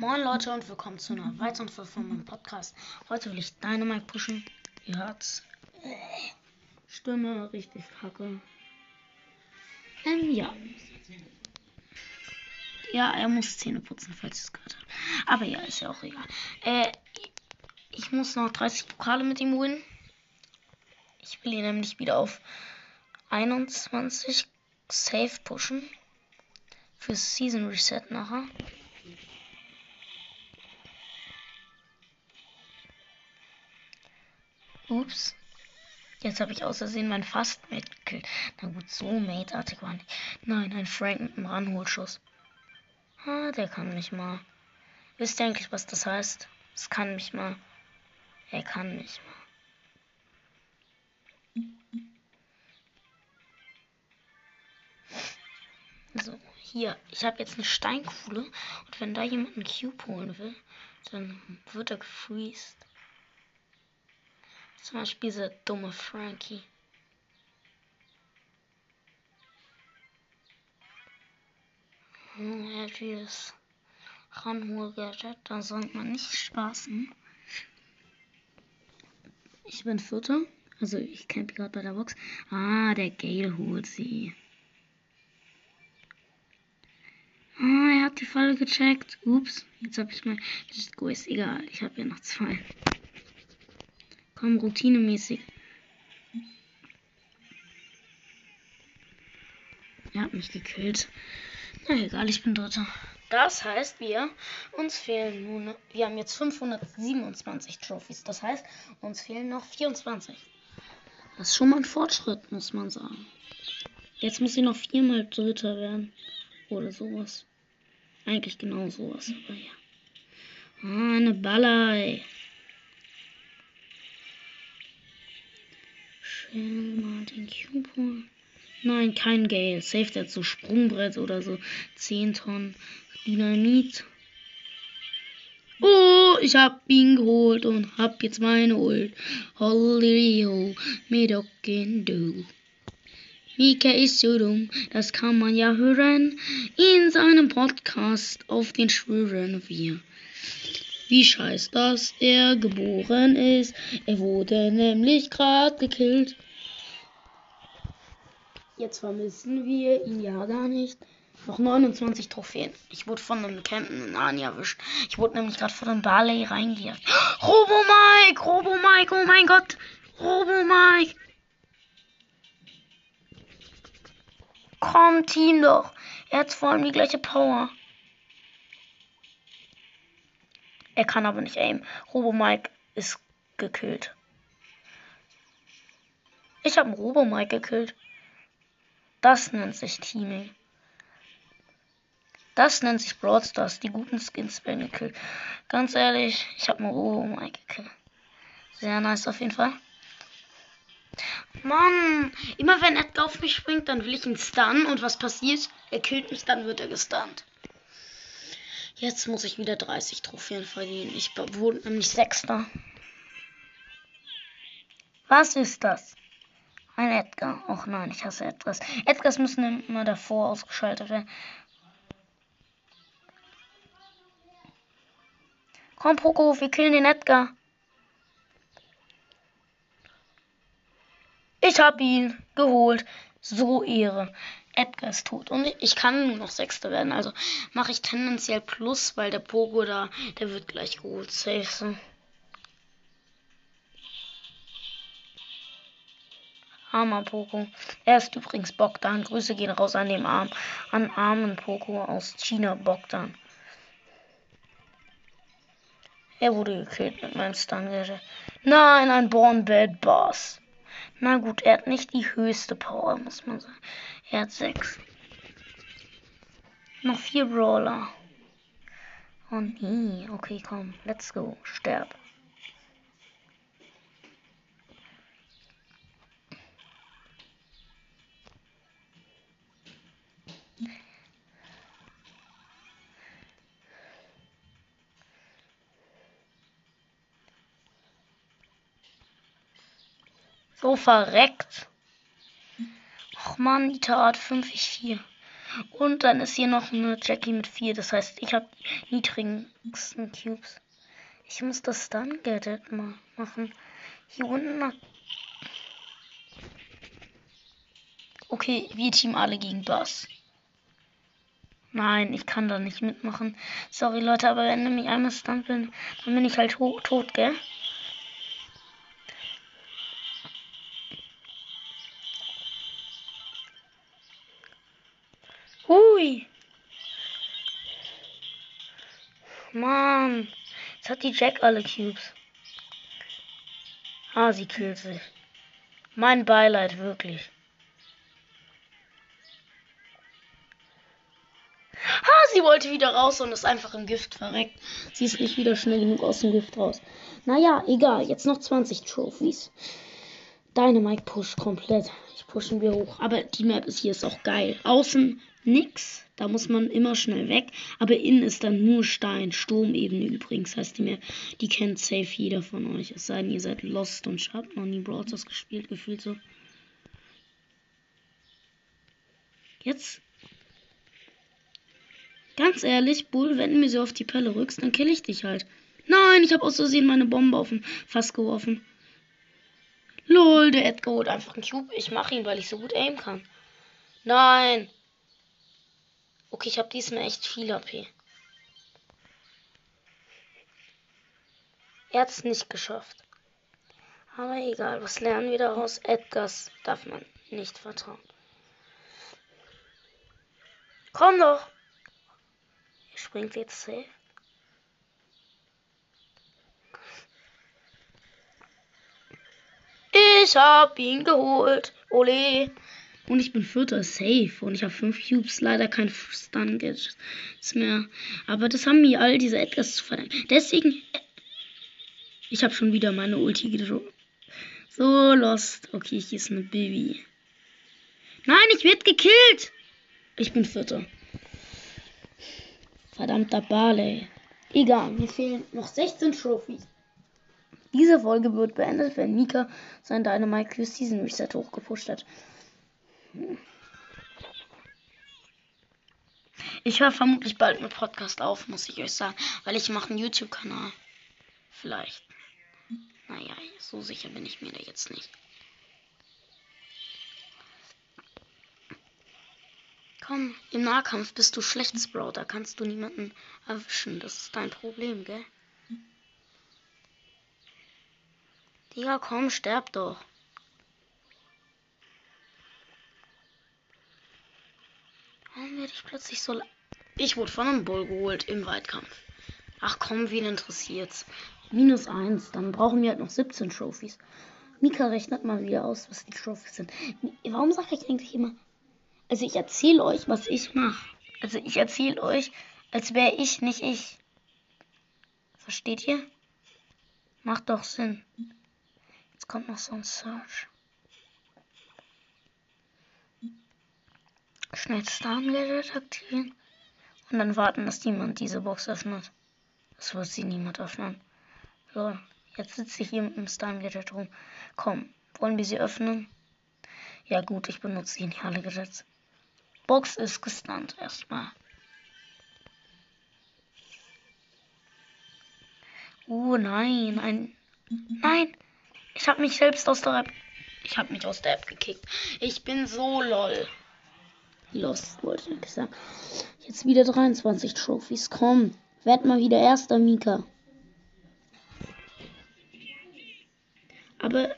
Moin Leute und willkommen zu einer weiteren Folge von meinem Podcast. Heute will ich Dynamite pushen. Ihr hört's. Stimme richtig kacke. Ähm, ja. Ja, er muss Zähne putzen, falls es gehört habt. Aber ja, ist ja auch egal. Äh, ich muss noch 30 Pokale mit ihm holen. Ich will ihn nämlich wieder auf 21 Safe pushen. Für Season Reset nachher. Ups. Jetzt habe ich außersehen mein Fast-Mate gekillt. Na gut, so Mate-artig war nicht. Nein, ein Frank mit einem Ranholschuss. Ah, der kann mich mal. Wisst ihr eigentlich, was das heißt? Es kann mich mal. Er kann mich mal. So, hier. Ich habe jetzt eine Steinkuhle. Und wenn da jemand einen Cube holen will, dann wird er gefreezed. Zum Beispiel dieser dumme Frankie. Hm, er hat dieses Ranhohe-Gadget, da sollte man nicht spaßen. Ich bin Vierter. Also ich campe gerade bei der Box. Ah, der Gale holt sie. Ah, er hat die Falle gecheckt. Ups, jetzt habe ich mal. Ist egal, ich habe ja noch zwei. Komm, routinemäßig. Er hat mich gekillt. Na egal, ich bin Dritter. Das heißt, wir uns fehlen nun. Wir haben jetzt 527 Trophys. Das heißt, uns fehlen noch 24. Das ist schon mal ein Fortschritt, muss man sagen. Jetzt muss ich noch viermal Dritter werden. Oder sowas. Eigentlich genau sowas, aber ja. Ah, eine Ballei. Cube holen. Nein, kein Gale. Safe dazu Sprungbrett oder so. 10 Tonnen Dynamit. Oh, ich hab ihn geholt und hab jetzt meine Ult. Holy ho, Medokin du. Mika ist so dumm, das kann man ja hören in seinem Podcast auf den Schwören wir. Wie scheiß, dass er geboren ist. Er wurde nämlich gerade gekillt. Jetzt vermissen wir ihn ja gar nicht. Noch 29 Trophäen. Ich wurde von einem campenden Nani erwischt. Ich wurde nämlich gerade von einem Barley reingejagt. Robo Mike! Robo Mike! Oh mein Gott! Robo Mike! Komm, Team doch! Er hat vor allem die gleiche Power. Er kann aber nicht aimen. Robo Mike ist gekillt. Ich habe Robo Mike gekillt. Das nennt sich Teaming. Das nennt sich Brawl Stars. Die guten Skins werden gekillt. Ganz ehrlich, ich habe Robo Mike gekillt. Sehr nice auf jeden Fall. Mann, immer wenn Edgar auf mich springt, dann will ich ihn stunnen und was passiert? Er killt mich, dann wird er gestunt. Jetzt muss ich wieder 30 Trophäen verdienen. Ich wurde nämlich Sechster. Was ist das? Ein Edgar. Och nein, ich hasse Edgars. Edgars müssen immer davor ausgeschaltet werden. Komm, Poco, wir killen den Edgar. Ich hab ihn geholt. So Ehre. Edgar ist tot. Und ich kann nur noch Sechster werden. Also mache ich tendenziell Plus, weil der Pogo da, der wird gleich geholt. Safe. Armer Poco. Er ist übrigens Bogdan. Grüße gehen raus an den Arm, an armen Poco aus China Bogdan. Er wurde gekillt mit meinem Stun. Nein, ein Born Bad Boss. Na gut, er hat nicht die höchste Power, muss man sagen. Er hat sechs. Noch vier Brawler. Oh nee. Okay, komm. Let's go. Sterb. So verreckt. Och man, Nita hat 5 ich 4. Und dann ist hier noch eine Jackie mit 4. Das heißt, ich habe niedrigsten Cubes. Ich muss das Stun Gadget mal machen. Hier unten. Okay, wir Team alle gegen das. Nein, ich kann da nicht mitmachen. Sorry, Leute, aber wenn ich einmal stunt bin, dann bin ich halt tot, gell? Mann. Jetzt hat die Jack alle Cubes. Ah, sie killt sich. Mein Beileid, wirklich. Ah, sie wollte wieder raus und ist einfach im Gift verreckt. Sie ist nicht wieder schnell genug aus dem Gift raus. Naja, egal. Jetzt noch 20 Trophies. Dynamite Push komplett. Ich pushen wir hoch. Aber die Map ist hier ist auch geil. Außen nix. Da muss man immer schnell weg. Aber innen ist dann nur Stein. Sturmebene übrigens. Heißt die Map, die kennt safe jeder von euch. Es sei denn, ihr seid Lost und habt noch nie Brawlers gespielt, gefühlt so. Jetzt Ganz ehrlich, Bull, wenn du mir so auf die Pelle rückst, dann kill ich dich halt. Nein, ich habe aus Versehen meine Bombe auf den Fass geworfen. Lol, der Edgar holt einfach einen Cube. Ich mache ihn, weil ich so gut aim kann. Nein. Okay, ich habe diesmal echt viel AP. Er hat es nicht geschafft. Aber egal, was lernen wir daraus? Edgars darf man nicht vertrauen. Komm doch! springt jetzt safe. Ich hab ihn geholt. Ole. Und ich bin vierter safe. Und ich habe fünf Cubes. Leider kein Stun Gadgets mehr. Aber das haben mir all diese Edgars zu verdanken. Deswegen. Ich habe schon wieder meine Ulti gedroht. So lost. Okay, hier ist eine Baby. Nein, ich werde gekillt. Ich bin vierter. Verdammter Barley. Egal, mir fehlen noch 16 Trophies. Diese Folge wird beendet, wenn Mika sein Dynamite Q Season Reset hochgepusht hat. Ich höre vermutlich bald mit Podcast auf, muss ich euch sagen, weil ich mache einen YouTube-Kanal. Vielleicht. Naja, so sicher bin ich mir da jetzt nicht. Komm, im Nahkampf bist du schlecht, Sprout. Da kannst du niemanden erwischen. Das ist dein Problem, gell? Digga, komm, sterb doch. Warum werde ich plötzlich so... Ich wurde von einem Bull geholt im Weitkampf. Ach komm, wen interessiert's? Minus eins. Dann brauchen wir halt noch 17 Trophies. Mika rechnet mal wieder aus, was die Trophies sind. Warum sage ich eigentlich immer also ich erzähle euch, was ich mache. Also ich erzähle euch, als wäre ich nicht ich. Versteht ihr? Macht doch Sinn. Jetzt kommt noch so ein Search. Schnell Starmgadget aktivieren. Und dann warten, dass niemand diese Box öffnet. Das wird sie niemand öffnen. So, jetzt sitze ich hier mit dem Starmgadget rum. Komm, wollen wir sie öffnen? Ja gut, ich benutze geniale Gadgets. Box ist gestunt erstmal. Oh nein, ein. Nein! Ich habe mich selbst aus der App. Ich habe mich aus der App gekickt. Ich bin so lol. Lost, wollte ich sagen. Jetzt wieder 23 Trophies. Komm, werd mal wieder erster, Mika. Aber.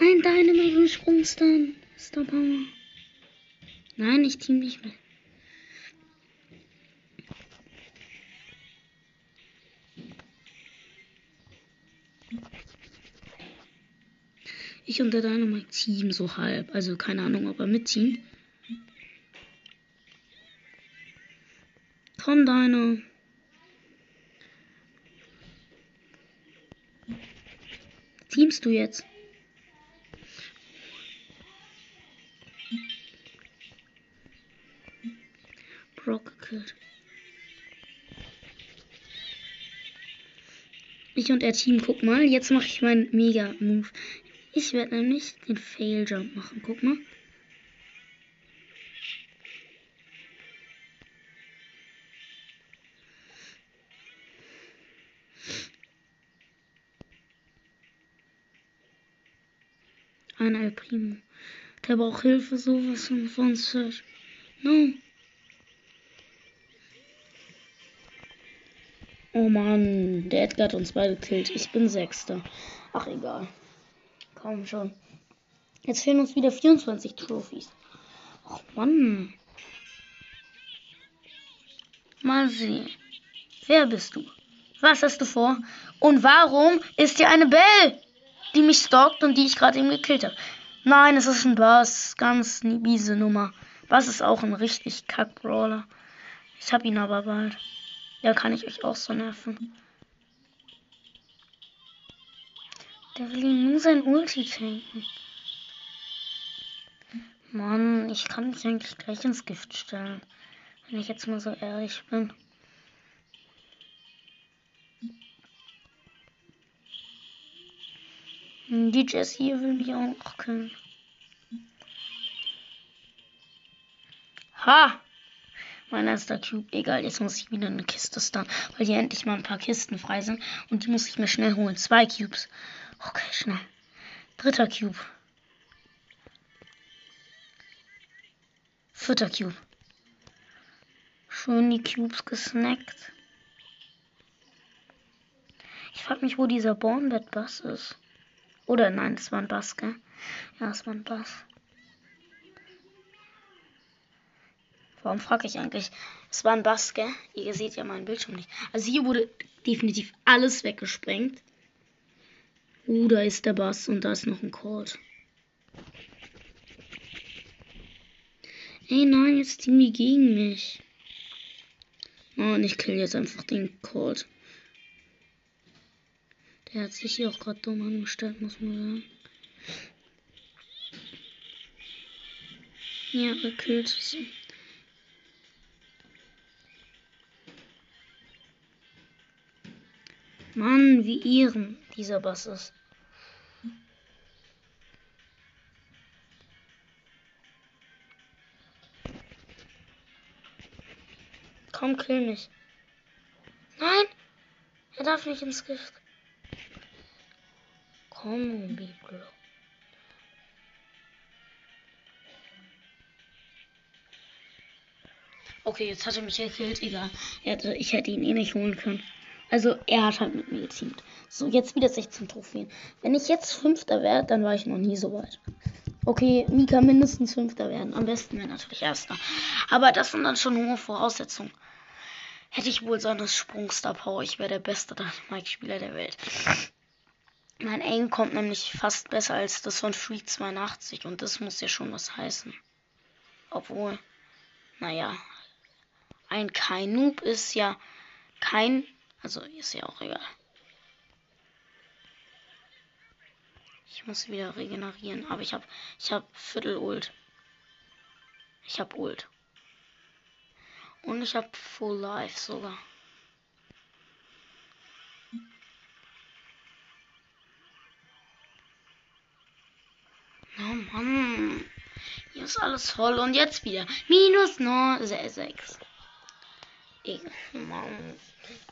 Ein Dynamite Sprungstern. Star Power. Nein, ich team nicht mehr. Ich und der Dynamite Team so halb. Also keine Ahnung, ob er mitziehen. Komm, Dino. Teamst du jetzt? gekillt. Ich und der Team, guck mal, jetzt mache ich meinen Mega-Move. Ich werde nämlich den Fail Jump machen. Guck mal. Ein El Primo. Der braucht Hilfe, sowas von von Search. No. Oh Mann, der Edgar hat uns beide gekillt. Ich bin Sechster. Ach, egal. Komm schon. Jetzt fehlen uns wieder 24 Trophys. Oh Mann. Mal sehen. Wer bist du? Was hast du vor? Und warum ist hier eine Belle, die mich stalkt und die ich gerade eben gekillt habe? Nein, es ist ein Bass. Ganz miese Nummer. Bass ist auch ein richtig Kack-Brawler. Ich hab ihn aber bald. Ja, kann ich euch auch so nerven. Der will ihm nur sein Ulti tanken. Mann, ich kann mich eigentlich gleich ins Gift stellen. Wenn ich jetzt mal so ehrlich bin. Die Jessie will mich auch noch killen. Ha! Mein erster Cube. Egal, jetzt muss ich wieder eine Kiste starten, weil hier endlich mal ein paar Kisten frei sind. Und die muss ich mir schnell holen. Zwei Cubes. Okay, schnell. Dritter Cube. Vierter Cube. Schön die Cubes gesnackt. Ich frage mich, wo dieser Bornbett-Bass ist. Oder nein, das war ein Bass, gell? Ja, das war ein Bass. Warum frage ich eigentlich? Es war ein Bass, gell? Ihr seht ja meinen Bildschirm nicht. Also hier wurde definitiv alles weggesprengt. Uh, da ist der Bass und da ist noch ein Colt. Ey, nein, jetzt ziehen die gegen mich. Oh, und ich kill jetzt einfach den Colt. Der hat sich hier auch gerade dumm angestellt, muss man sagen. Ja, gekillt. So. Mann, wie ihren dieser Bass ist. Komm, kill mich. Nein! Er darf nicht ins Gift. Komm, Bibel. Okay, jetzt hat er mich gekillt. Egal. Hätte, ich hätte ihn eh nicht holen können. Also, er hat halt mit mir geteamt. So, jetzt wieder 16 Trophäen. Wenn ich jetzt Fünfter werde, dann war ich noch nie so weit. Okay, Mika mindestens Fünfter werden. Am besten wäre natürlich Erster. Aber das sind dann schon hohe Voraussetzungen. Hätte ich wohl so eine Sprungstar Power, ich wäre der beste Mike-Spieler der Welt. Mein Aim kommt nämlich fast besser als das von Freak 82 und das muss ja schon was heißen. Obwohl, naja, ein kein Noob ist ja kein, also ist ja auch egal. Ich muss wieder regenerieren, aber ich habe ich habe Viertel Ult. Ich habe Ult. Und ich habe Full Life sogar. Oh Mann. Hier ist alles voll. Und jetzt wieder. Minus nur 6. Mann.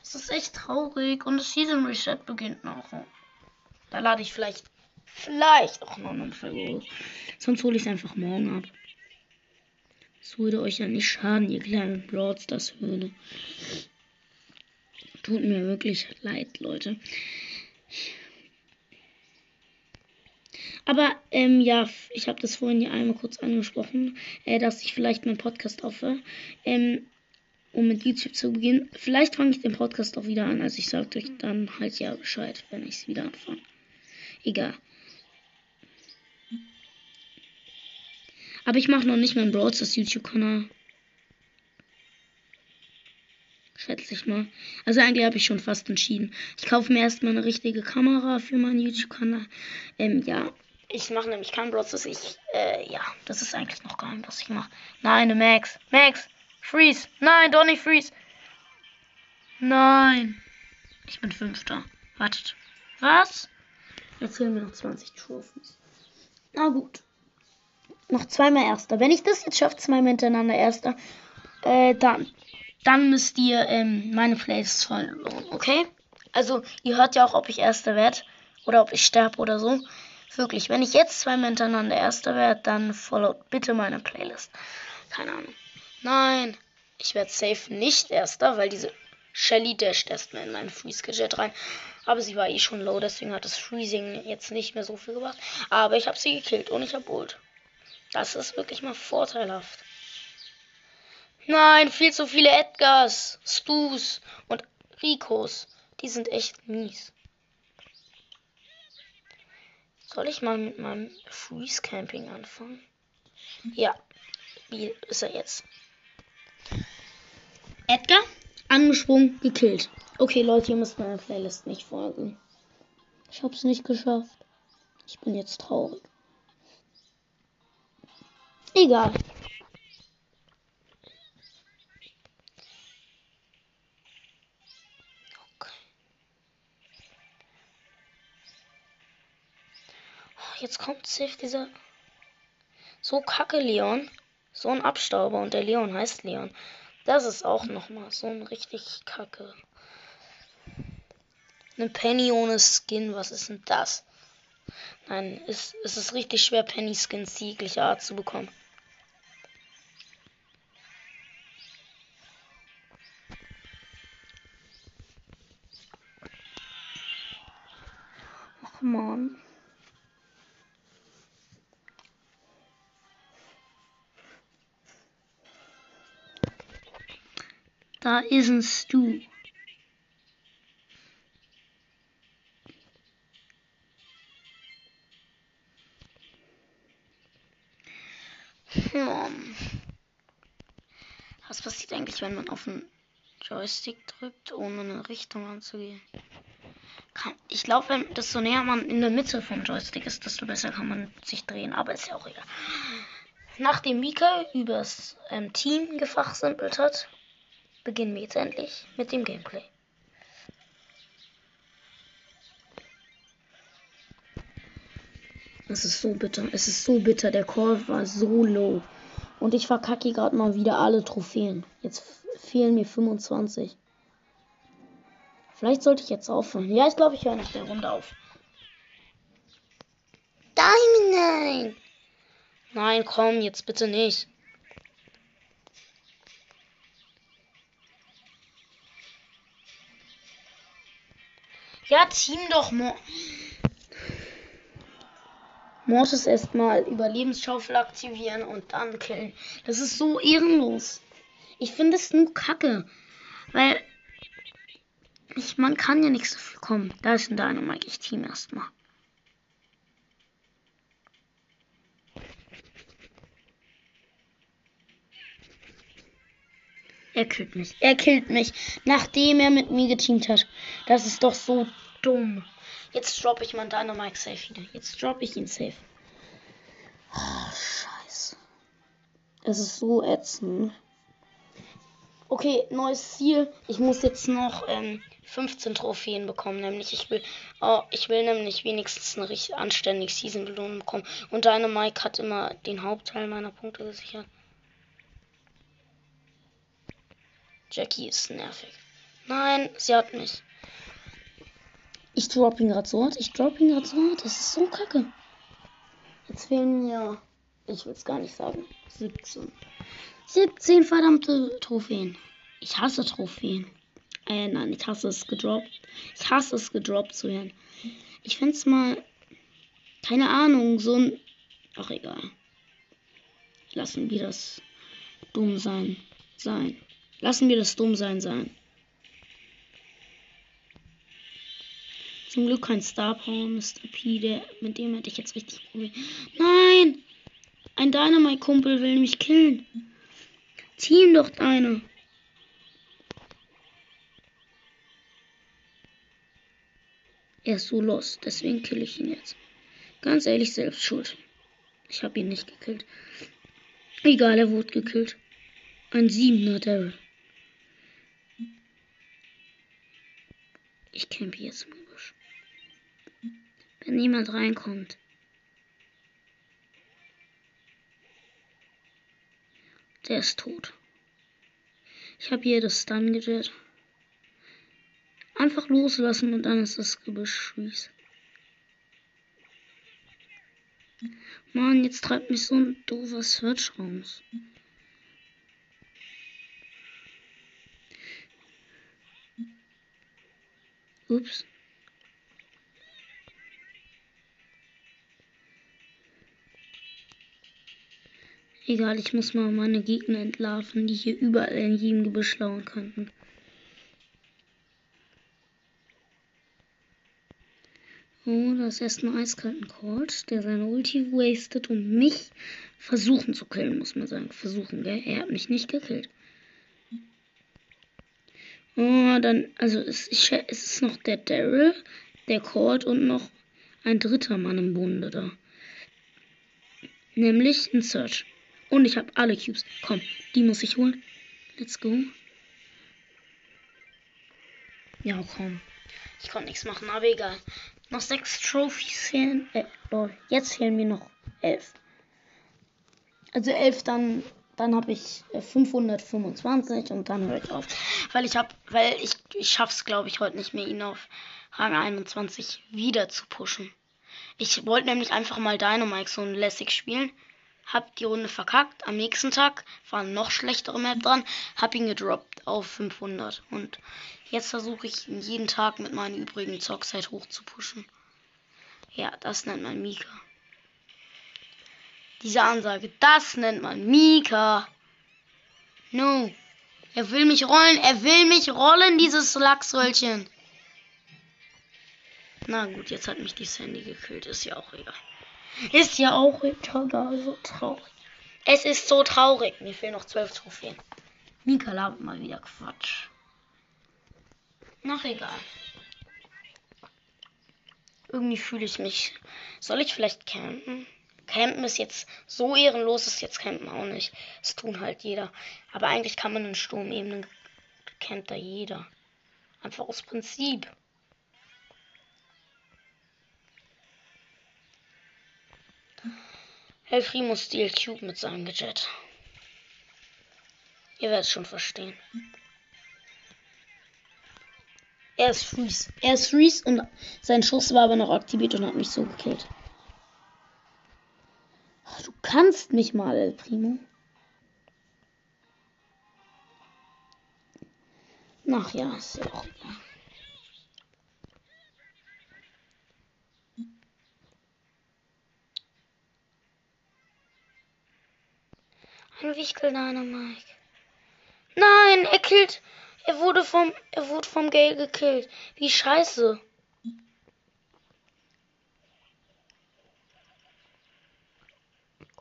Das ist echt traurig. Und das Season Reset beginnt noch. Da lade ich vielleicht. Vielleicht auch noch einen Fall. Sonst hole ich es einfach morgen ab. Es würde euch ja nicht schaden, ihr kleinen Broads, das würde. Tut mir wirklich leid, Leute. Aber ähm, ja, ich habe das vorhin ja einmal kurz angesprochen, äh, dass ich vielleicht meinen Podcast aufhöre. Ähm, um mit YouTube zu beginnen. Vielleicht fange ich den Podcast auch wieder an. Also ich sage euch dann halt ja Bescheid, wenn ich es wieder anfange. Egal. Aber ich mache noch nicht meinen Broadstars YouTube-Kanal. Schätze ich mal. Also eigentlich habe ich schon fast entschieden. Ich kaufe mir erstmal eine richtige Kamera für meinen YouTube-Kanal. Ähm, ja. Ich mache nämlich keinen Broadstars. Ich, äh, ja. Das ist eigentlich noch geheim, was ich mache. Nein, Max. Max. Freeze. Nein, doch nicht Freeze. Nein. Ich bin Fünfter. Wartet. Was? Jetzt fehlen mir noch 20 Trophies. Na gut. Noch zweimal Erster. Wenn ich das jetzt schaffe, zweimal hintereinander Erster, äh, dann, dann müsst ihr ähm, meine Plays folgen, okay? Also, ihr hört ja auch, ob ich Erster werde oder ob ich sterbe oder so. Wirklich, wenn ich jetzt zweimal hintereinander Erster werde, dann followt bitte meine Playlist. Keine Ahnung. Nein, ich werde safe nicht Erster, weil diese Shelly dasht erstmal in meinen Freeze-Gadget rein. Aber sie war eh schon low, deswegen hat das Freezing jetzt nicht mehr so viel gemacht. Aber ich habe sie gekillt und ich habe Ult. Das ist wirklich mal vorteilhaft. Nein, viel zu viele Edgars, Stus und Ricos. Die sind echt mies. Soll ich mal mit meinem Freeze Camping anfangen? Ja. Wie ist er jetzt? Edgar, angesprungen, gekillt. Okay, Leute, ihr müsst meiner Playlist nicht folgen. Ich hab's nicht geschafft. Ich bin jetzt traurig. Egal. Jetzt kommt safe dieser so kacke Leon. So ein Abstauber und der Leon heißt Leon. Das ist auch nochmal so ein richtig kacke. Eine Penny ohne Skin, was ist denn das? Nein, es, es ist richtig schwer, Penny Skins jeglicher Art zu bekommen. Ein Stu. Hm. Was passiert eigentlich, wenn man auf den Joystick drückt, ohne eine Richtung anzugehen? Ich glaube, desto näher man in der Mitte vom Joystick ist, desto besser kann man sich drehen. Aber ist ja auch egal. Nachdem Mika übers ähm, Team gefachsimpelt hat, beginnen wir jetzt endlich mit dem Gameplay. Es ist so bitter. Es ist so bitter. Der Call war so low. Und ich verkacke gerade mal wieder alle Trophäen. Jetzt fehlen mir 25. Vielleicht sollte ich jetzt aufhören. Ja, ich glaube, ich höre nach der Runde auf. Nein, nein. komm, jetzt bitte nicht. Ja, Team doch mal. Mortis erstmal Überlebensschaufel aktivieren und dann killen. Das ist so ehrenlos. Ich finde es nur kacke. Weil ich, man kann ja nichts dafür kommen. Da ist ein Dynamite. Ich Team erstmal. Er killt mich. Er killt mich, nachdem er mit mir geteamt hat. Das ist doch so dumm. Jetzt droppe ich meinen Dynamite safe wieder. Jetzt droppe ich ihn safe. Oh, scheiße. Es ist so ätzend. Okay, neues Ziel. Ich muss jetzt noch ähm, 15 Trophäen bekommen. Nämlich, ich will, oh, ich will nämlich wenigstens eine richtig anständige Season-Belohnung bekommen. Und deine Mike hat immer den Hauptteil meiner Punkte gesichert. Jackie ist nervig. Nein, sie hat mich. Ich drop ihn gerade so hart. Ich drop ihn gerade so hart. Das ist so kacke. Jetzt fehlen mir, ich will es gar nicht sagen, 17. 17 verdammte Trophäen. Ich hasse Trophäen. Äh, nein, ich hasse es gedroppt. Ich hasse es gedroppt zu werden. Ich fände es mal, keine Ahnung, so ein, ach egal. Lassen wir das dumm sein. Sein. Lassen wir das dumm sein. Zum Glück kein Star Power, Mr. P, der, mit dem hätte ich jetzt richtig Probleme. Nein! Ein Dynamite-Kumpel will mich killen. Team doch deine. Er ist so los, deswegen kill ich ihn jetzt. Ganz ehrlich, selbst schuld. Ich habe ihn nicht gekillt. Egal, er wurde gekillt. Ein siebener Daryl. Ich campe jetzt Gebüsch. Wenn niemand reinkommt. Der ist tot. Ich habe hier das Stun Gadget. Einfach loslassen und dann ist das Gebüsch schwieß. Mann, jetzt treibt mich so ein doofer Search raus. Ups. Egal, ich muss mal meine Gegner entlarven, die hier überall in jedem Gebüsch lauern könnten. Oh, da ist erst ein eiskalten Colt, der seine Ulti wastet, um mich versuchen zu killen, muss man sagen. Versuchen, gell? Er hat mich nicht gekillt. Oh, dann, also es, ich, es ist noch der Daryl, der Colt und noch ein dritter Mann im Bunde da. Nämlich ein Search. Und ich habe alle Cubes. Komm, die muss ich holen. Let's go. Ja, komm. Ich konnte nichts machen, aber egal. Noch sechs Trophies fehlen. Äh, oh, jetzt fehlen mir noch elf. Also elf, dann, dann habe ich 525 äh, und dann höre ich auf. Weil ich habe, weil ich, ich schaff's, glaube ich, heute nicht mehr, ihn auf Rang 21 wieder zu pushen. Ich wollte nämlich einfach mal Dynamite so lässig spielen hab die Runde verkackt. Am nächsten Tag war ein noch schlechtere Map dran, hab ihn gedroppt auf 500. Und jetzt versuche ich ihn jeden Tag mit meinen übrigen Zockzeit hoch zu pushen. Ja, das nennt man Mika. Diese Ansage, das nennt man Mika. No. Er will mich rollen, er will mich rollen, dieses Lachsröllchen. Na gut, jetzt hat mich die Sandy gekillt, ist ja auch egal. Ist ja auch egal, so traurig. Es ist so traurig. Mir fehlen noch zwölf Trophäen. Mika labert mal wieder Quatsch. Ach, egal. Irgendwie fühle ich mich. Soll ich vielleicht campen? Campen ist jetzt so ehrenlos, ist jetzt Campen auch nicht. Das tun halt jeder. Aber eigentlich kann man in Sturmebenen campt da jeder. Einfach aus Prinzip. El Primo stiehlt Cube mit seinem Gadget. Ihr werdet es schon verstehen. Er ist Freeze. Er ist Freeze und sein Schuss war aber noch aktiviert und hat mich so gekillt. Du kannst mich mal, El Primo. Ach ja, ist ja auch egal. Ein Wichtel Dynamike. Nein, er killt. Er wurde vom, er wurde vom Gale gekillt. Wie scheiße.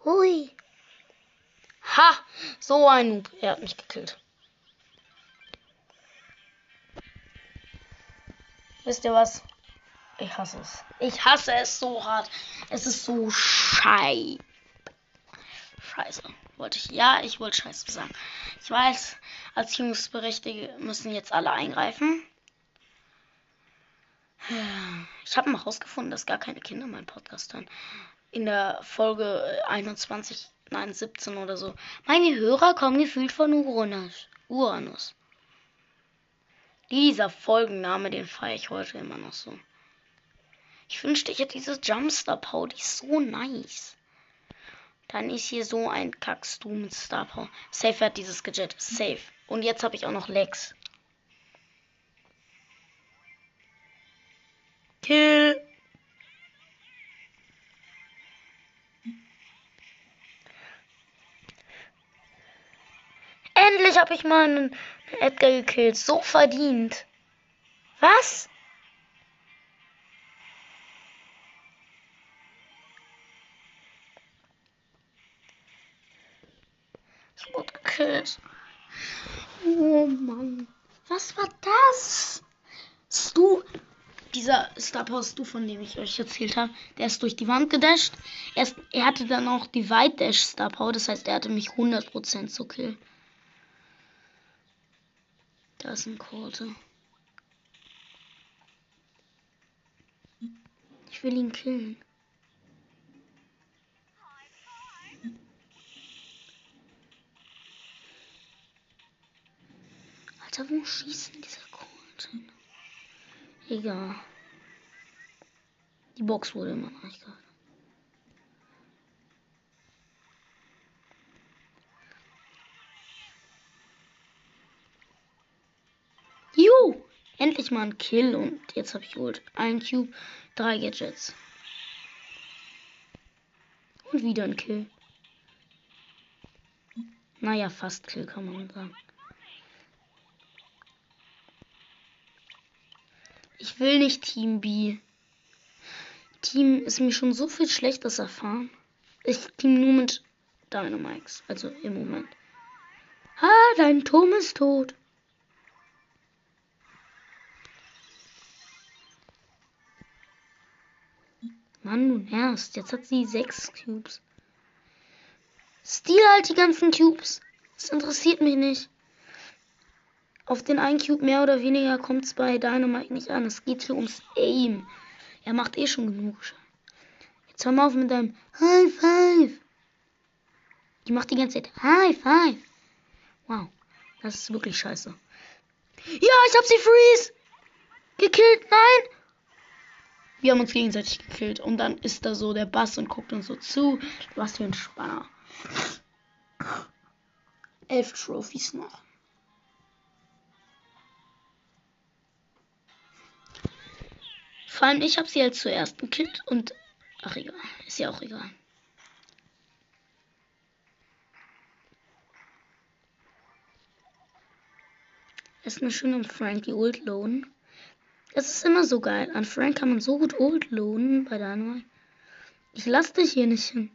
Hui. Ha! So ein Noob. Er hat mich gekillt. Wisst ihr was? Ich hasse es. Ich hasse es so hart. Es ist so schei. Scheiße wollte ich. Ja, ich wollte Scheiße sagen. Ich weiß, als Jungsberechtigte müssen jetzt alle eingreifen. Ich habe mal rausgefunden, dass gar keine Kinder meinen Podcast hören. In der Folge 21, nein, 17 oder so. Meine Hörer kommen gefühlt von Uranus. Uranus. Dieser Folgenname, den feiere ich heute immer noch so. Ich wünschte, ich hätte diese Jumpstar Power, die ist so nice. Dann ist hier so ein Kackstu mit Star Power. Safe hat dieses Gadget. Safe. Und jetzt habe ich auch noch Lex. Kill. Endlich habe ich meinen Edgar gekillt. So verdient. Was? tot gekillt. Oh Mann. Was war das? Stu, dieser Star Power Stu, von dem ich euch erzählt habe, der ist durch die Wand gedasht. Er, ist, er hatte dann auch die White Dash Star Power, das heißt, er hatte mich 100% zu killen. Da ist ein Korte. Ich will ihn killen. Alter, wo schießen diese Kugeln? Egal. Die Box wurde immer noch. Endlich mal ein Kill und jetzt habe ich geholt. Ein Cube, drei Gadgets. Und wieder ein Kill. Naja, fast Kill kann man sagen. Ich will nicht Team B. Team ist mir schon so viel Schlechtes erfahren. Ich team nur mit Dynamikes. Also im Moment. Ah, dein Turm ist tot. Mann, du nervst. Jetzt hat sie sechs Cubes. Steal halt die ganzen Cubes. Das interessiert mich nicht. Auf den einen Cube mehr oder weniger kommt es bei Dynamite nicht an. Es geht hier ums Aim. Er macht eh schon genug. Jetzt hör mal auf mit deinem High Five. Die macht die ganze Zeit High Five. Wow, das ist wirklich scheiße. Ja, ich hab sie freeze. Gekillt, nein. Wir haben uns gegenseitig gekillt. Und dann ist da so der Bass und guckt uns so zu. Was für ein Spanner. Elf Trophies noch. Vor allem ich habe sie halt zuerst gekillt und. Ach egal, ist ja auch egal. Ist eine schöne Frank, die Old Loan. Es ist immer so geil. An Frank kann man so gut Old lohnen bei Dynamite. Ich lass dich hier nicht hin.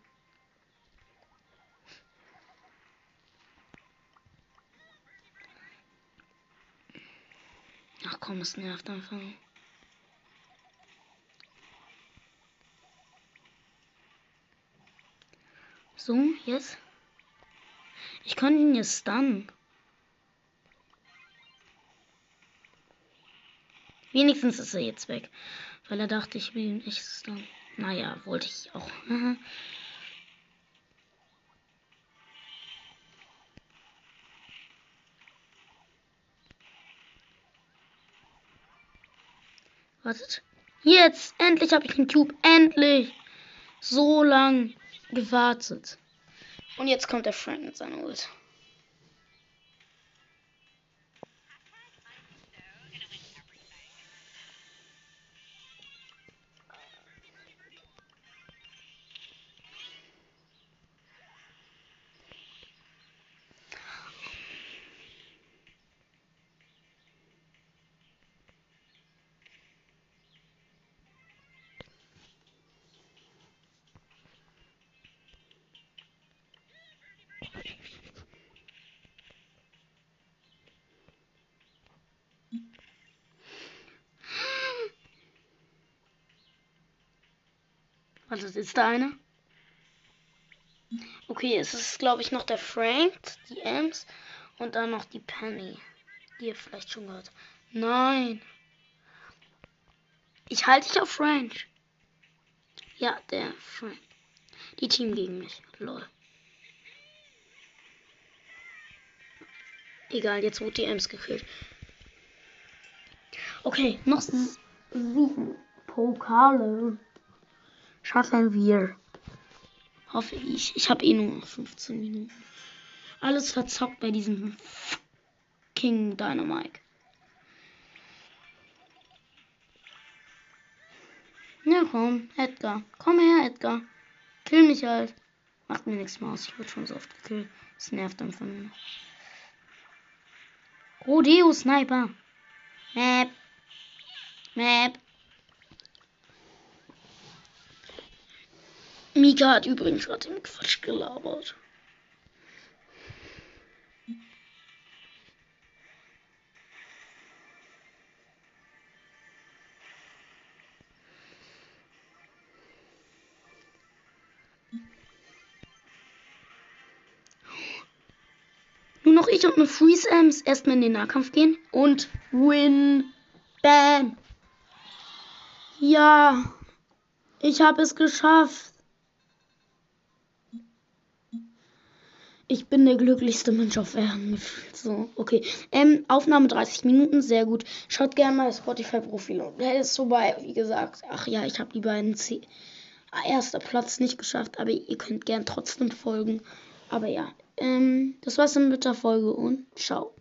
Ach komm, es nervt einfach. So, jetzt. Ich kann ihn jetzt stunnen. Wenigstens ist er jetzt weg. Weil er dachte, ich will ihn nicht stunnen. Naja, wollte ich auch. Wartet. Jetzt! Endlich habe ich den Cube. Endlich! So lang gewartet. Und jetzt kommt der Frank mit seiner Ult. Also ist da einer? Okay, es ist glaube ich noch der Frank, die Ems und dann noch die Penny. Die ihr vielleicht schon gehört. Nein. Ich halte dich auf Frank. Ja, der Frank. Die Team gegen mich. Lol. Egal, jetzt wurde die Ems gekillt. Okay, noch sieben Pokale schaffen wir. Hoffe ich. Ich habe eh nur 15 Minuten. Alles verzockt bei diesem King Dynamite. Ja, komm, Edgar. Komm her, Edgar. Kill mich halt. Macht mir nichts mehr aus. Ich wurde schon so oft gekillt. Das nervt einfach nur noch. Rodeo Sniper. Map. Map. Mika hat übrigens gerade den Quatsch gelabert. Nur noch ich und eine Freeze Ems erstmal in den Nahkampf gehen und win. Bam. Ja, ich habe es geschafft. Ich bin der glücklichste Mensch auf Erden. So, okay. Ähm, Aufnahme 30 Minuten, sehr gut. Schaut gerne mal das Spotify-Profil. Der ist vorbei, wie gesagt. Ach ja, ich habe die beiden C erster Platz nicht geschafft, aber ihr könnt gern trotzdem folgen. Aber ja, ähm, das war's dann mit der Folge und ciao.